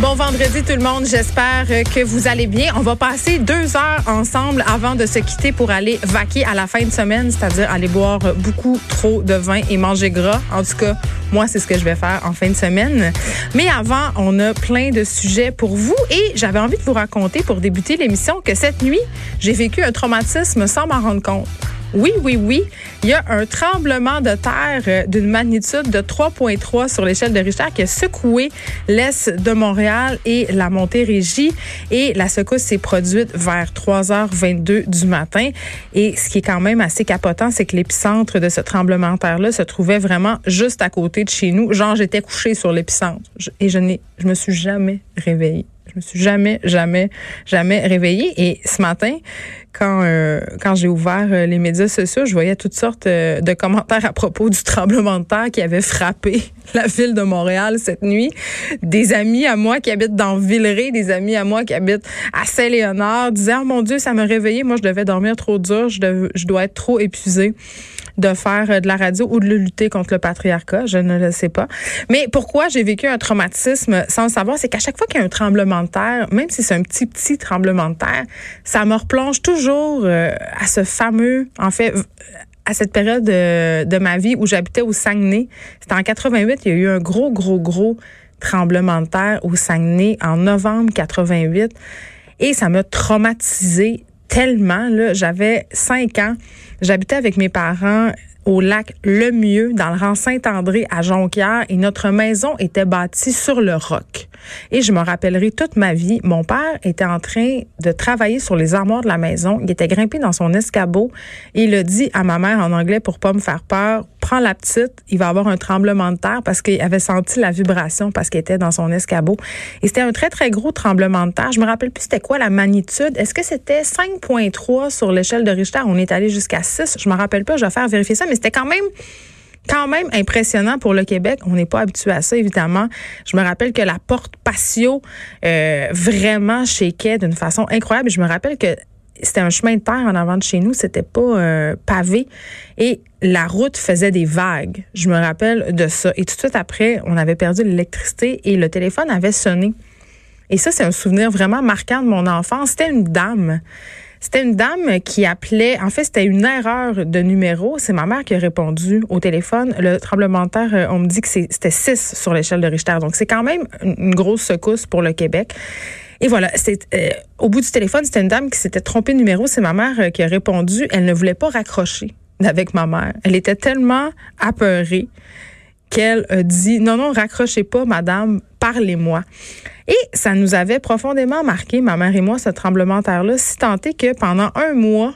Bon vendredi tout le monde, j'espère que vous allez bien. On va passer deux heures ensemble avant de se quitter pour aller vaquer à la fin de semaine, c'est-à-dire aller boire beaucoup trop de vin et manger gras. En tout cas, moi, c'est ce que je vais faire en fin de semaine. Mais avant, on a plein de sujets pour vous et j'avais envie de vous raconter pour débuter l'émission que cette nuit, j'ai vécu un traumatisme sans m'en rendre compte. Oui, oui, oui. Il y a un tremblement de terre euh, d'une magnitude de 3,3 sur l'échelle de Richter qui a secoué l'est de Montréal et la Montérégie. Et la secousse s'est produite vers 3h22 du matin. Et ce qui est quand même assez capotant, c'est que l'épicentre de ce tremblement de terre-là se trouvait vraiment juste à côté de chez nous. Genre, j'étais couché sur l'épicentre. Et je n'ai, je me suis jamais réveillée. Je me suis jamais, jamais, jamais réveillée. Et ce matin, quand euh, quand j'ai ouvert euh, les médias sociaux, je voyais toutes sortes euh, de commentaires à propos du tremblement de terre qui avait frappé la ville de Montréal cette nuit. Des amis à moi qui habitent dans Villeray, des amis à moi qui habitent à Saint-Léonard disaient "Oh mon Dieu, ça m'a réveillé. Moi, je devais dormir trop dur. Je, je dois être trop épuisée." de faire de la radio ou de lutter contre le patriarcat, je ne le sais pas. Mais pourquoi j'ai vécu un traumatisme sans le savoir, c'est qu'à chaque fois qu'il y a un tremblement de terre, même si c'est un petit petit tremblement de terre, ça me replonge toujours à ce fameux, en fait, à cette période de, de ma vie où j'habitais au Saguenay. C'était en 88, il y a eu un gros, gros, gros tremblement de terre au Saguenay en novembre 88 et ça m'a traumatisé tellement. J'avais cinq ans. J'habitais avec mes parents au lac Le Mieux, dans le rang Saint-André à Jonquière, et notre maison était bâtie sur le roc. Et je me rappellerai toute ma vie, mon père était en train de travailler sur les armoires de la maison. Il était grimpé dans son escabeau et il a dit à ma mère en anglais pour pas me faire peur, prends la petite, il va avoir un tremblement de terre parce qu'il avait senti la vibration parce qu'il était dans son escabeau. Et c'était un très, très gros tremblement de terre. Je me rappelle plus c'était quoi la magnitude. Est-ce que c'était 5.3 sur l'échelle de Richter? On est allé jusqu'à 6. Je me rappelle pas, je vais faire vérifier ça, mais c'était quand même quand même impressionnant pour le Québec. On n'est pas habitué à ça, évidemment. Je me rappelle que la porte patio euh, vraiment shakeait d'une façon incroyable. Je me rappelle que c'était un chemin de terre en avant de chez nous, c'était pas euh, pavé et la route faisait des vagues. Je me rappelle de ça. Et tout de suite après, on avait perdu l'électricité et le téléphone avait sonné. Et ça, c'est un souvenir vraiment marquant de mon enfance. C'était une dame c'était une dame qui appelait, en fait, c'était une erreur de numéro. C'est ma mère qui a répondu au téléphone. Le tremblement de terre, euh, on me dit que c'était 6 sur l'échelle de Richter. Donc, c'est quand même une grosse secousse pour le Québec. Et voilà, euh, au bout du téléphone, c'était une dame qui s'était trompée de numéro. C'est ma mère euh, qui a répondu. Elle ne voulait pas raccrocher avec ma mère. Elle était tellement apeurée qu'elle a dit non non raccrochez pas madame parlez-moi et ça nous avait profondément marqué, ma mère et moi, ce tremblement de terre-là, si tant que pendant un mois,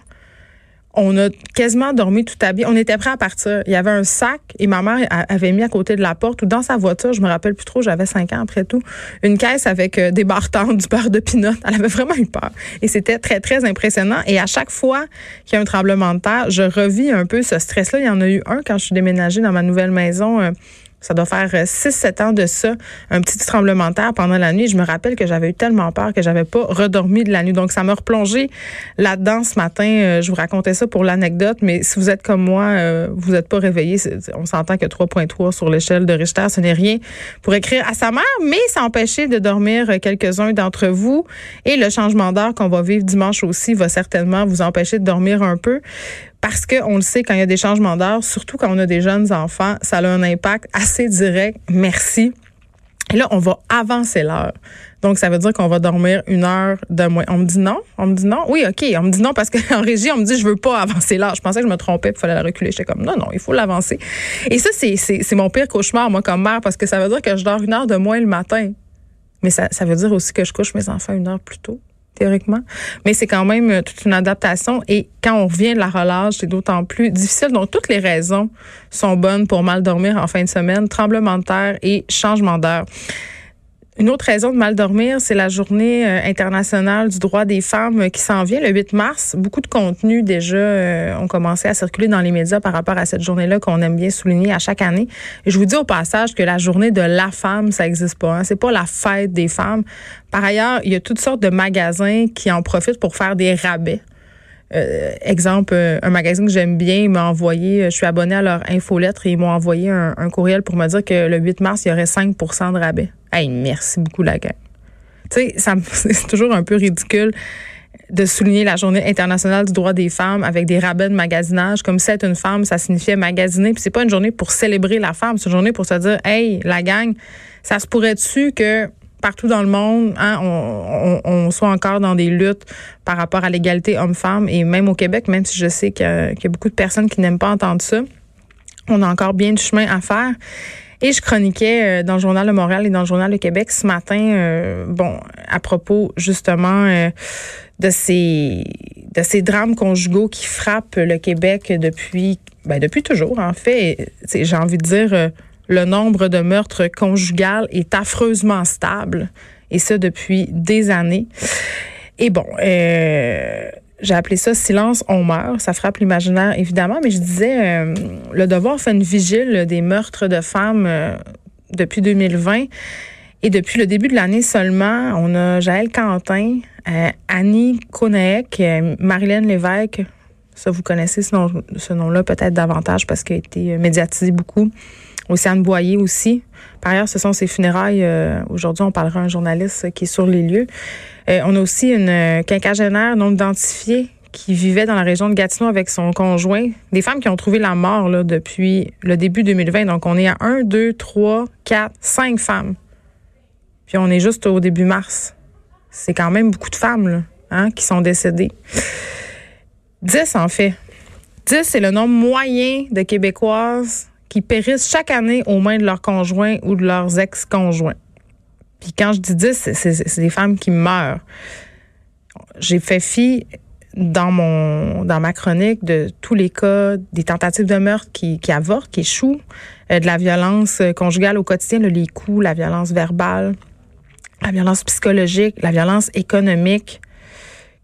on a quasiment dormi tout habillé. On était prêt à partir. Il y avait un sac et ma mère avait mis à côté de la porte ou dans sa voiture, je me rappelle plus trop, j'avais cinq ans après tout, une caisse avec euh, des bartendes, du beurre de pinot. Elle avait vraiment eu peur. Et c'était très, très impressionnant. Et à chaque fois qu'il y a un tremblement de terre, je revis un peu ce stress-là. Il y en a eu un quand je suis déménagée dans ma nouvelle maison. Ça doit faire 6-7 euh, ans de ça, un petit tremblement de terre pendant la nuit. Je me rappelle que j'avais eu tellement peur que j'avais pas redormi de la nuit. Donc, ça m'a replongé là-dedans ce matin. Euh, je vous racontais ça pour l'anecdote, mais si vous êtes comme moi, euh, vous n'êtes pas réveillé. On s'entend que 3.3 sur l'échelle de Richter, ce n'est rien pour écrire à sa mère, mais ça empêchait de dormir quelques-uns d'entre vous. Et le changement d'heure qu'on va vivre dimanche aussi va certainement vous empêcher de dormir un peu parce qu'on le sait, quand il y a des changements d'heure, surtout quand on a des jeunes enfants, ça a un impact assez direct. Merci. Et là, on va avancer l'heure. Donc, ça veut dire qu'on va dormir une heure de moins. On me dit non? On me dit non? Oui, OK. On me dit non parce qu'en régie, on me dit je veux pas avancer l'heure. Je pensais que je me trompais il fallait la reculer. J'étais comme non, non, il faut l'avancer. Et ça, c'est mon pire cauchemar, moi, comme mère, parce que ça veut dire que je dors une heure de moins le matin. Mais ça, ça veut dire aussi que je couche mes enfants une heure plus tôt théoriquement. Mais c'est quand même euh, toute une adaptation. Et quand on revient de la relâche, c'est d'autant plus difficile. Donc, toutes les raisons sont bonnes pour mal dormir en fin de semaine. Tremblement de terre et changement d'heure. Une autre raison de mal dormir, c'est la journée euh, internationale du droit des femmes euh, qui s'en vient le 8 mars. Beaucoup de contenus déjà euh, ont commencé à circuler dans les médias par rapport à cette journée-là qu'on aime bien souligner à chaque année. Et je vous dis au passage que la journée de la femme, ça n'existe pas. Hein. C'est pas la fête des femmes. Par ailleurs, il y a toutes sortes de magasins qui en profitent pour faire des rabais. Exemple, un magazine que j'aime bien m'a envoyé, je suis abonnée à leur infolettre et ils m'ont envoyé un, un, courriel pour me dire que le 8 mars, il y aurait 5% de rabais. Hey, merci beaucoup, la gang. Tu sais, c'est toujours un peu ridicule de souligner la journée internationale du droit des femmes avec des rabais de magasinage. Comme si être une femme, ça signifiait magasiner. Puis c'est pas une journée pour célébrer la femme, c'est une journée pour se dire, hey, la gang, ça se pourrait-tu que partout dans le monde, hein, on, soit encore dans des luttes par rapport à l'égalité homme-femme et même au Québec, même si je sais qu'il y, a beaucoup de personnes qui n'aiment pas entendre ça, on a encore bien du chemin à faire. Et je chroniquais euh, dans le journal de Montréal et dans le journal de Québec ce matin, euh, bon, à propos justement euh, de ces de ces drames conjugaux qui frappent le Québec depuis ben, depuis toujours en fait. J'ai envie de dire le nombre de meurtres conjugaux est affreusement stable et ça depuis des années. Et bon, euh, j'ai appelé ça silence, on meurt. Ça frappe l'imaginaire, évidemment, mais je disais, euh, le devoir fait une vigile des meurtres de femmes euh, depuis 2020. Et depuis le début de l'année seulement, on a Jaël Quentin, Annie Konaek, Marilyn Lévesque. Ça, vous connaissez ce, nom, ce nom-là peut-être davantage parce qu'il a été médiatisé beaucoup. Océane Boyer aussi. Par ailleurs, ce sont ses funérailles. Aujourd'hui, on parlera à un journaliste qui est sur les lieux. Euh, on a aussi une euh, quinquagénaire non identifiée qui vivait dans la région de Gatineau avec son conjoint. Des femmes qui ont trouvé la mort là, depuis le début 2020. Donc, on est à 1, 2, 3, 4, 5 femmes. Puis on est juste au début mars. C'est quand même beaucoup de femmes là, hein, qui sont décédées. 10 en fait. 10, c'est le nombre moyen de Québécoises qui périssent chaque année aux mains de leurs conjoints ou de leurs ex-conjoints. Puis quand je dis 10, c'est des femmes qui meurent. J'ai fait fi dans mon dans ma chronique de tous les cas des tentatives de meurtre qui, avortent, qui échouent, euh, de la violence conjugale au quotidien, les coups, la violence verbale, la violence psychologique, la violence économique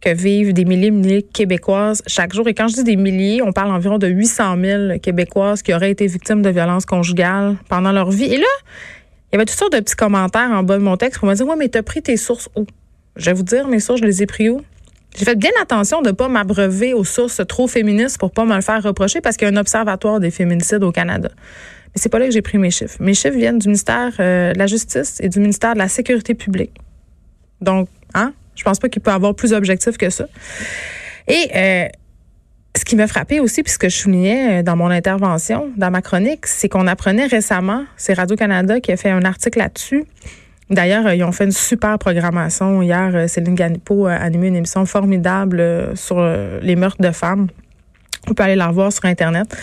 que vivent des milliers, milliers de Québécoises chaque jour. Et quand je dis des milliers, on parle environ de 800 000 Québécoises qui auraient été victimes de violences conjugales pendant leur vie. Et là, il y avait toutes sortes de petits commentaires en bas de mon texte pour me dire Ouais, mais t'as pris tes sources où? Je vais vous dire, mes sources, je les ai pris où? J'ai fait bien attention de ne pas m'abreuver aux sources trop féministes pour pas me le faire reprocher parce qu'il y a un observatoire des féminicides au Canada. Mais c'est pas là que j'ai pris mes chiffres. Mes chiffres viennent du ministère euh, de la Justice et du ministère de la Sécurité publique. Donc, hein? Je pense pas qu'il peut avoir plus objectif que ça. Et euh, ce qui m'a frappé aussi, puisque je soulignais euh, dans mon intervention, dans ma chronique, c'est qu'on apprenait récemment, c'est Radio-Canada qui a fait un article là-dessus. D'ailleurs, euh, ils ont fait une super programmation. Hier, Céline Ganipo a animé une émission formidable sur les meurtres de femmes. On peut aller la revoir sur Internet.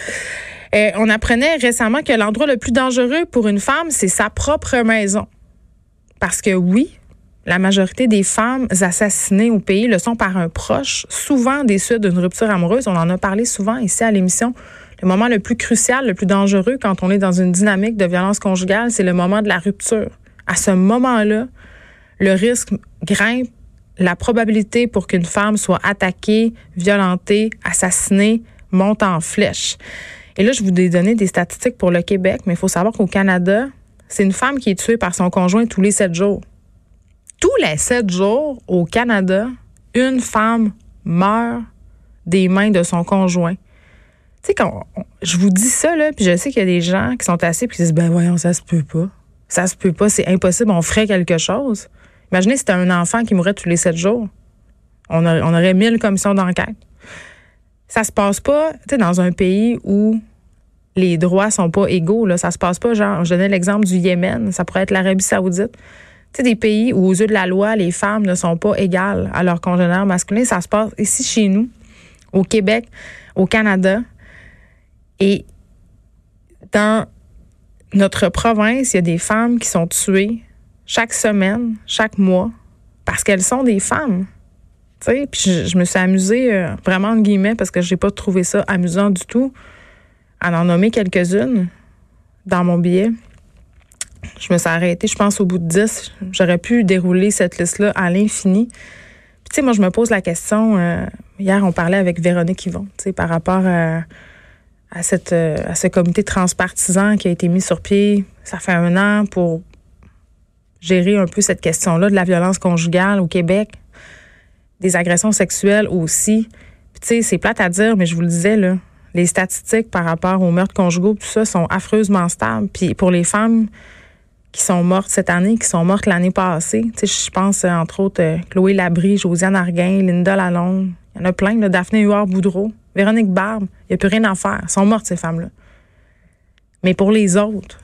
on apprenait récemment que l'endroit le plus dangereux pour une femme, c'est sa propre maison. Parce que oui, la majorité des femmes assassinées au pays le sont par un proche, souvent des suites d'une rupture amoureuse. On en a parlé souvent ici à l'émission. Le moment le plus crucial, le plus dangereux quand on est dans une dynamique de violence conjugale, c'est le moment de la rupture. À ce moment-là, le risque grimpe, la probabilité pour qu'une femme soit attaquée, violentée, assassinée monte en flèche. Et là, je vous ai donné des statistiques pour le Québec, mais il faut savoir qu'au Canada, c'est une femme qui est tuée par son conjoint tous les sept jours tous les sept jours au Canada, une femme meurt des mains de son conjoint. Tu sais, quand je vous dis ça, puis je sais qu'il y a des gens qui sont assis et qui disent Ben voyons, ça se peut pas. Ça se peut pas, c'est impossible, on ferait quelque chose. Imaginez si c'était un enfant qui mourrait tous les sept jours. On, on aurait mille commissions d'enquête. Ça se passe pas, tu sais, dans un pays où les droits sont pas égaux. Là. Ça se passe pas, genre, je donnais l'exemple du Yémen, ça pourrait être l'Arabie saoudite des pays où, aux yeux de la loi, les femmes ne sont pas égales à leurs congénères masculins. Ça se passe ici chez nous, au Québec, au Canada. Et dans notre province, il y a des femmes qui sont tuées chaque semaine, chaque mois, parce qu'elles sont des femmes. je, me suis amusée, euh, vraiment en guillemets, parce que j'ai pas trouvé ça amusant du tout, à en nommer quelques-unes dans mon billet. Je me suis arrêtée, je pense, au bout de 10. J'aurais pu dérouler cette liste-là à l'infini. tu sais, moi, je me pose la question. Euh, hier, on parlait avec Véronique Yvon, tu sais, par rapport à, cette, euh, à ce comité transpartisan qui a été mis sur pied, ça fait un an, pour gérer un peu cette question-là de la violence conjugale au Québec, des agressions sexuelles aussi. Tu sais, c'est plate à dire, mais je vous le disais, là, les statistiques par rapport aux meurtres conjugaux, tout ça, sont affreusement stables. Puis pour les femmes qui sont mortes cette année, qui sont mortes l'année passée, je pense entre autres euh, Chloé Labrie, Josiane Arguin, Linda Lalonde, il y en a plein, là, Daphné Huard-Boudreau, Véronique Barbe, il n'y a plus rien à faire. Elles sont mortes, ces femmes-là. Mais pour les autres,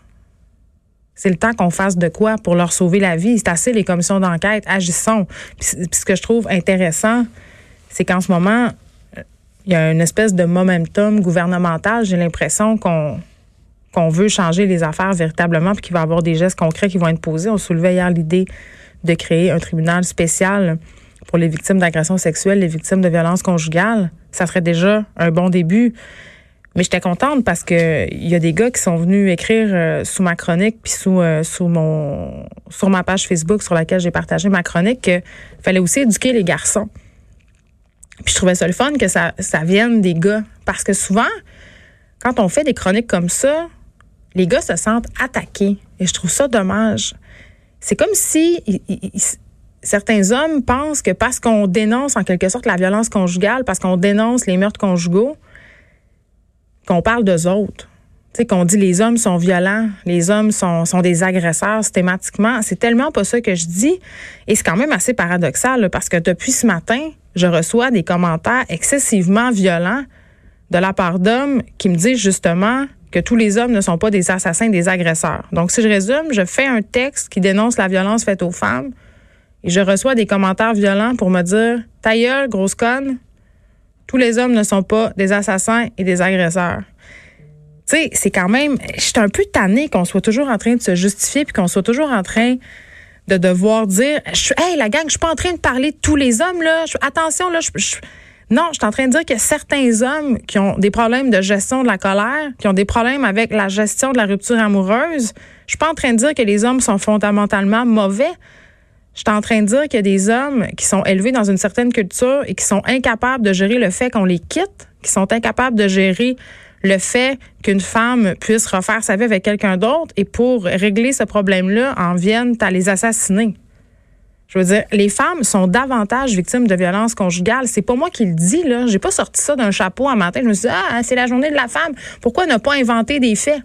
c'est le temps qu'on fasse de quoi pour leur sauver la vie. C'est assez les commissions d'enquête, agissons. Puis, ce que je trouve intéressant, c'est qu'en ce moment, il y a une espèce de momentum gouvernemental. J'ai l'impression qu'on qu'on veut changer les affaires véritablement, puis qu'il va y avoir des gestes concrets qui vont être posés. On soulevait hier l'idée de créer un tribunal spécial pour les victimes d'agressions sexuelles, les victimes de violences conjugales. Ça serait déjà un bon début. Mais j'étais contente parce que il y a des gars qui sont venus écrire euh, sous ma chronique puis sous euh, sous mon sur ma page Facebook sur laquelle j'ai partagé ma chronique qu'il fallait aussi éduquer les garçons. Puis je trouvais ça le fun que ça, ça vienne des gars. Parce que souvent, quand on fait des chroniques comme ça, les gars se sentent attaqués. Et je trouve ça dommage. C'est comme si certains hommes pensent que parce qu'on dénonce en quelque sorte la violence conjugale, parce qu'on dénonce les meurtres conjugaux, qu'on parle d'eux autres. Tu sais, qu'on dit les hommes sont violents, les hommes sont, sont des agresseurs systématiquement. C'est tellement pas ça que je dis. Et c'est quand même assez paradoxal parce que depuis ce matin, je reçois des commentaires excessivement violents de la part d'hommes qui me disent justement que tous les hommes ne sont pas des assassins, des agresseurs. Donc, si je résume, je fais un texte qui dénonce la violence faite aux femmes et je reçois des commentaires violents pour me dire Ta grosse conne, tous les hommes ne sont pas des assassins et des agresseurs. Tu sais, c'est quand même. Je suis un peu tannée qu'on soit toujours en train de se justifier puis qu'on soit toujours en train de devoir dire je, Hey, la gang, je suis pas en train de parler de tous les hommes, là. attention, là, je, non, je suis en train de dire que certains hommes qui ont des problèmes de gestion de la colère, qui ont des problèmes avec la gestion de la rupture amoureuse, je suis pas en train de dire que les hommes sont fondamentalement mauvais. Je suis en train de dire qu'il y a des hommes qui sont élevés dans une certaine culture et qui sont incapables de gérer le fait qu'on les quitte, qui sont incapables de gérer le fait qu'une femme puisse refaire sa vie avec quelqu'un d'autre et pour régler ce problème-là, en viennent à les assassiner. Je veux dire, les femmes sont davantage victimes de violences conjugales. C'est pas moi qui le dis, là. J'ai pas sorti ça d'un chapeau un matin. Je me suis dit, ah, c'est la journée de la femme. Pourquoi ne pas inventer des faits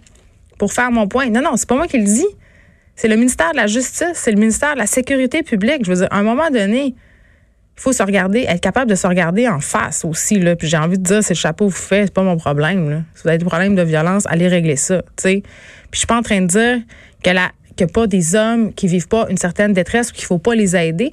pour faire mon point? Non, non, c'est pas moi qui le dis. C'est le ministère de la Justice, c'est le ministère de la Sécurité publique. Je veux dire, à un moment donné, il faut se regarder, être capable de se regarder en face aussi. Là. Puis j'ai envie de dire, c'est le chapeau vous faites, c'est pas mon problème. Là. Si vous avez des problèmes de violence, allez régler ça. Puis je suis pas en train de dire que la, pas des hommes qui vivent pas une certaine détresse ou qu'il faut pas les aider.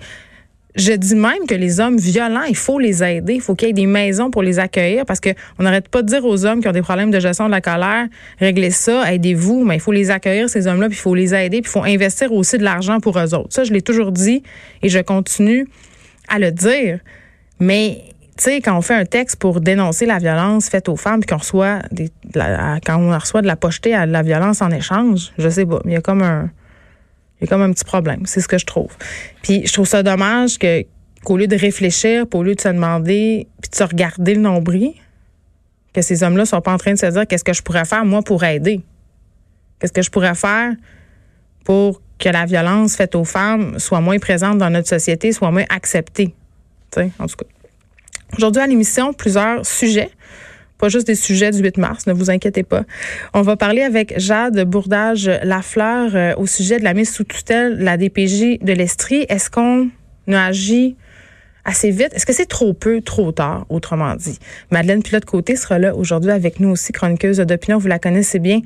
Je dis même que les hommes violents, il faut les aider. Il faut qu'il y ait des maisons pour les accueillir parce qu'on n'arrête pas de dire aux hommes qui ont des problèmes de gestion de la colère, réglez ça, aidez-vous, mais il faut les accueillir, ces hommes-là, puis il faut les aider, puis il faut investir aussi de l'argent pour eux autres. Ça, je l'ai toujours dit et je continue à le dire. Mais tu sais, quand on fait un texte pour dénoncer la violence faite aux femmes, puis qu'on reçoit des, quand on reçoit de la pocheté à la violence en échange, je sais pas, il y a comme un il y a comme un petit problème. C'est ce que je trouve. Puis je trouve ça dommage que qu'au lieu de réfléchir, au lieu de se demander, puis de se regarder le nombril, que ces hommes-là soient pas en train de se dire qu'est-ce que je pourrais faire moi pour aider? Qu'est-ce que je pourrais faire pour que la violence faite aux femmes soit moins présente dans notre société, soit moins acceptée? sais, en tout cas. Aujourd'hui à l'émission, plusieurs sujets pas juste des sujets du 8 mars, ne vous inquiétez pas. On va parler avec Jade Bourdage-Lafleur euh, au sujet de la mise sous tutelle de la DPJ de l'Estrie. Est-ce qu'on a agi assez vite. Est-ce que c'est trop peu, trop tard, autrement dit? Madeleine Pilote-Côté sera là aujourd'hui avec nous aussi, chroniqueuse d'opinion, vous la connaissez bien.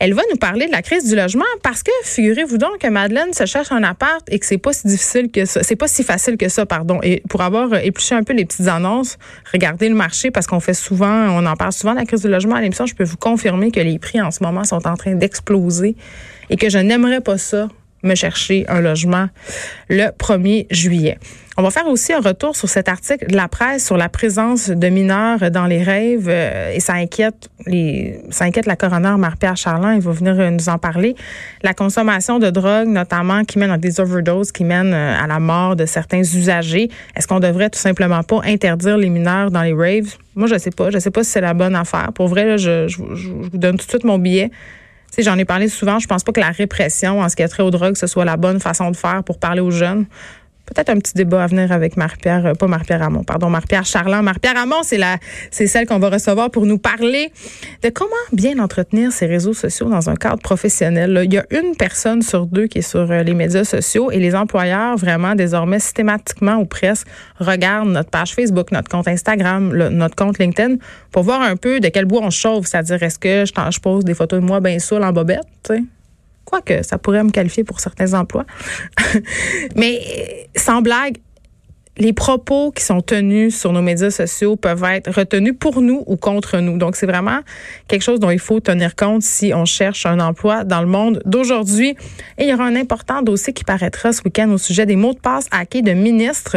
Elle va nous parler de la crise du logement parce que, figurez-vous donc que Madeleine se cherche un appart et que c'est pas si difficile que ça, c'est pas si facile que ça, pardon. Et pour avoir épluché un peu les petites annonces, regardez le marché parce qu'on fait souvent, on en parle souvent de la crise du logement à l'émission, je peux vous confirmer que les prix en ce moment sont en train d'exploser et que je n'aimerais pas ça me chercher un logement le 1er juillet. On va faire aussi un retour sur cet article de la presse sur la présence de mineurs dans les rêves euh, et ça inquiète les ça inquiète la coroner Marie-Pierre Charland, il va venir euh, nous en parler. La consommation de drogue notamment qui mène à des overdoses qui mènent euh, à la mort de certains usagers. Est-ce qu'on devrait tout simplement pas interdire les mineurs dans les raves? Moi je sais pas, je sais pas si c'est la bonne affaire. Pour vrai je, je, vous donne tout de suite mon billet. J'en ai parlé souvent. Je pense pas que la répression en ce qui a trait aux drogues, ce soit la bonne façon de faire pour parler aux jeunes peut-être un petit débat à venir avec Marie-Pierre, euh, pas Marie-Pierre pardon, Marie-Pierre Charland. Marie-Pierre Ramon, c'est la, c'est celle qu'on va recevoir pour nous parler de comment bien entretenir ses réseaux sociaux dans un cadre professionnel. Il y a une personne sur deux qui est sur euh, les médias sociaux et les employeurs, vraiment, désormais, systématiquement ou presque, regardent notre page Facebook, notre compte Instagram, notre compte LinkedIn pour voir un peu de quel bois on chauffe. C'est-à-dire, est-ce que je, je pose des photos de moi bien saoul en bobette? Que ça pourrait me qualifier pour certains emplois. Mais sans blague, les propos qui sont tenus sur nos médias sociaux peuvent être retenus pour nous ou contre nous. Donc, c'est vraiment quelque chose dont il faut tenir compte si on cherche un emploi dans le monde d'aujourd'hui. Et il y aura un important dossier qui paraîtra ce week-end au sujet des mots de passe hackés de ministres.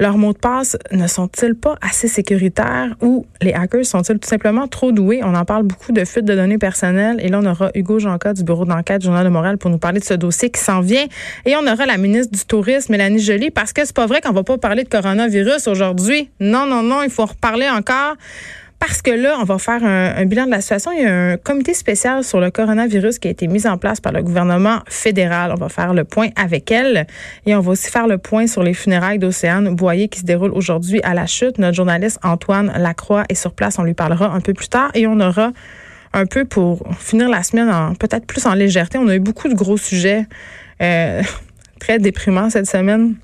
Leurs mots de passe ne sont-ils pas assez sécuritaires ou les hackers sont-ils tout simplement trop doués? On en parle beaucoup de fuite de données personnelles. Et là, on aura Hugo Janca du bureau d'enquête Journal de Montréal pour nous parler de ce dossier qui s'en vient. Et on aura la ministre du Tourisme, Mélanie Joly, parce que c'est pas vrai qu'on va pas parler de coronavirus aujourd'hui. Non, non, non, il faut en reparler encore. Parce que là, on va faire un, bilan de la situation. Il y a un comité spécial sur le coronavirus qui a été mis en place par le gouvernement fédéral. On va faire le point avec elle. Et on va aussi faire le point sur les funérailles d'Océane Boyer qui se déroulent aujourd'hui à la chute. Notre journaliste Antoine Lacroix est sur place. On lui parlera un peu plus tard. Et on aura un peu pour finir la semaine peut-être plus en légèreté. On a eu beaucoup de gros sujets euh, très déprimants cette semaine.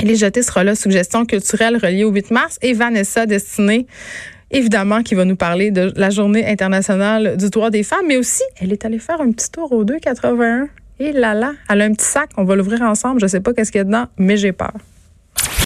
Les jetés sera là, suggestion culturelle reliée au 8 mars. Et Vanessa Destinée, évidemment, qui va nous parler de la journée internationale du droit des femmes, mais aussi, elle est allée faire un petit tour au 281. Et là là, elle a un petit sac, on va l'ouvrir ensemble. Je sais pas qu'est-ce qu'il y a dedans, mais j'ai peur.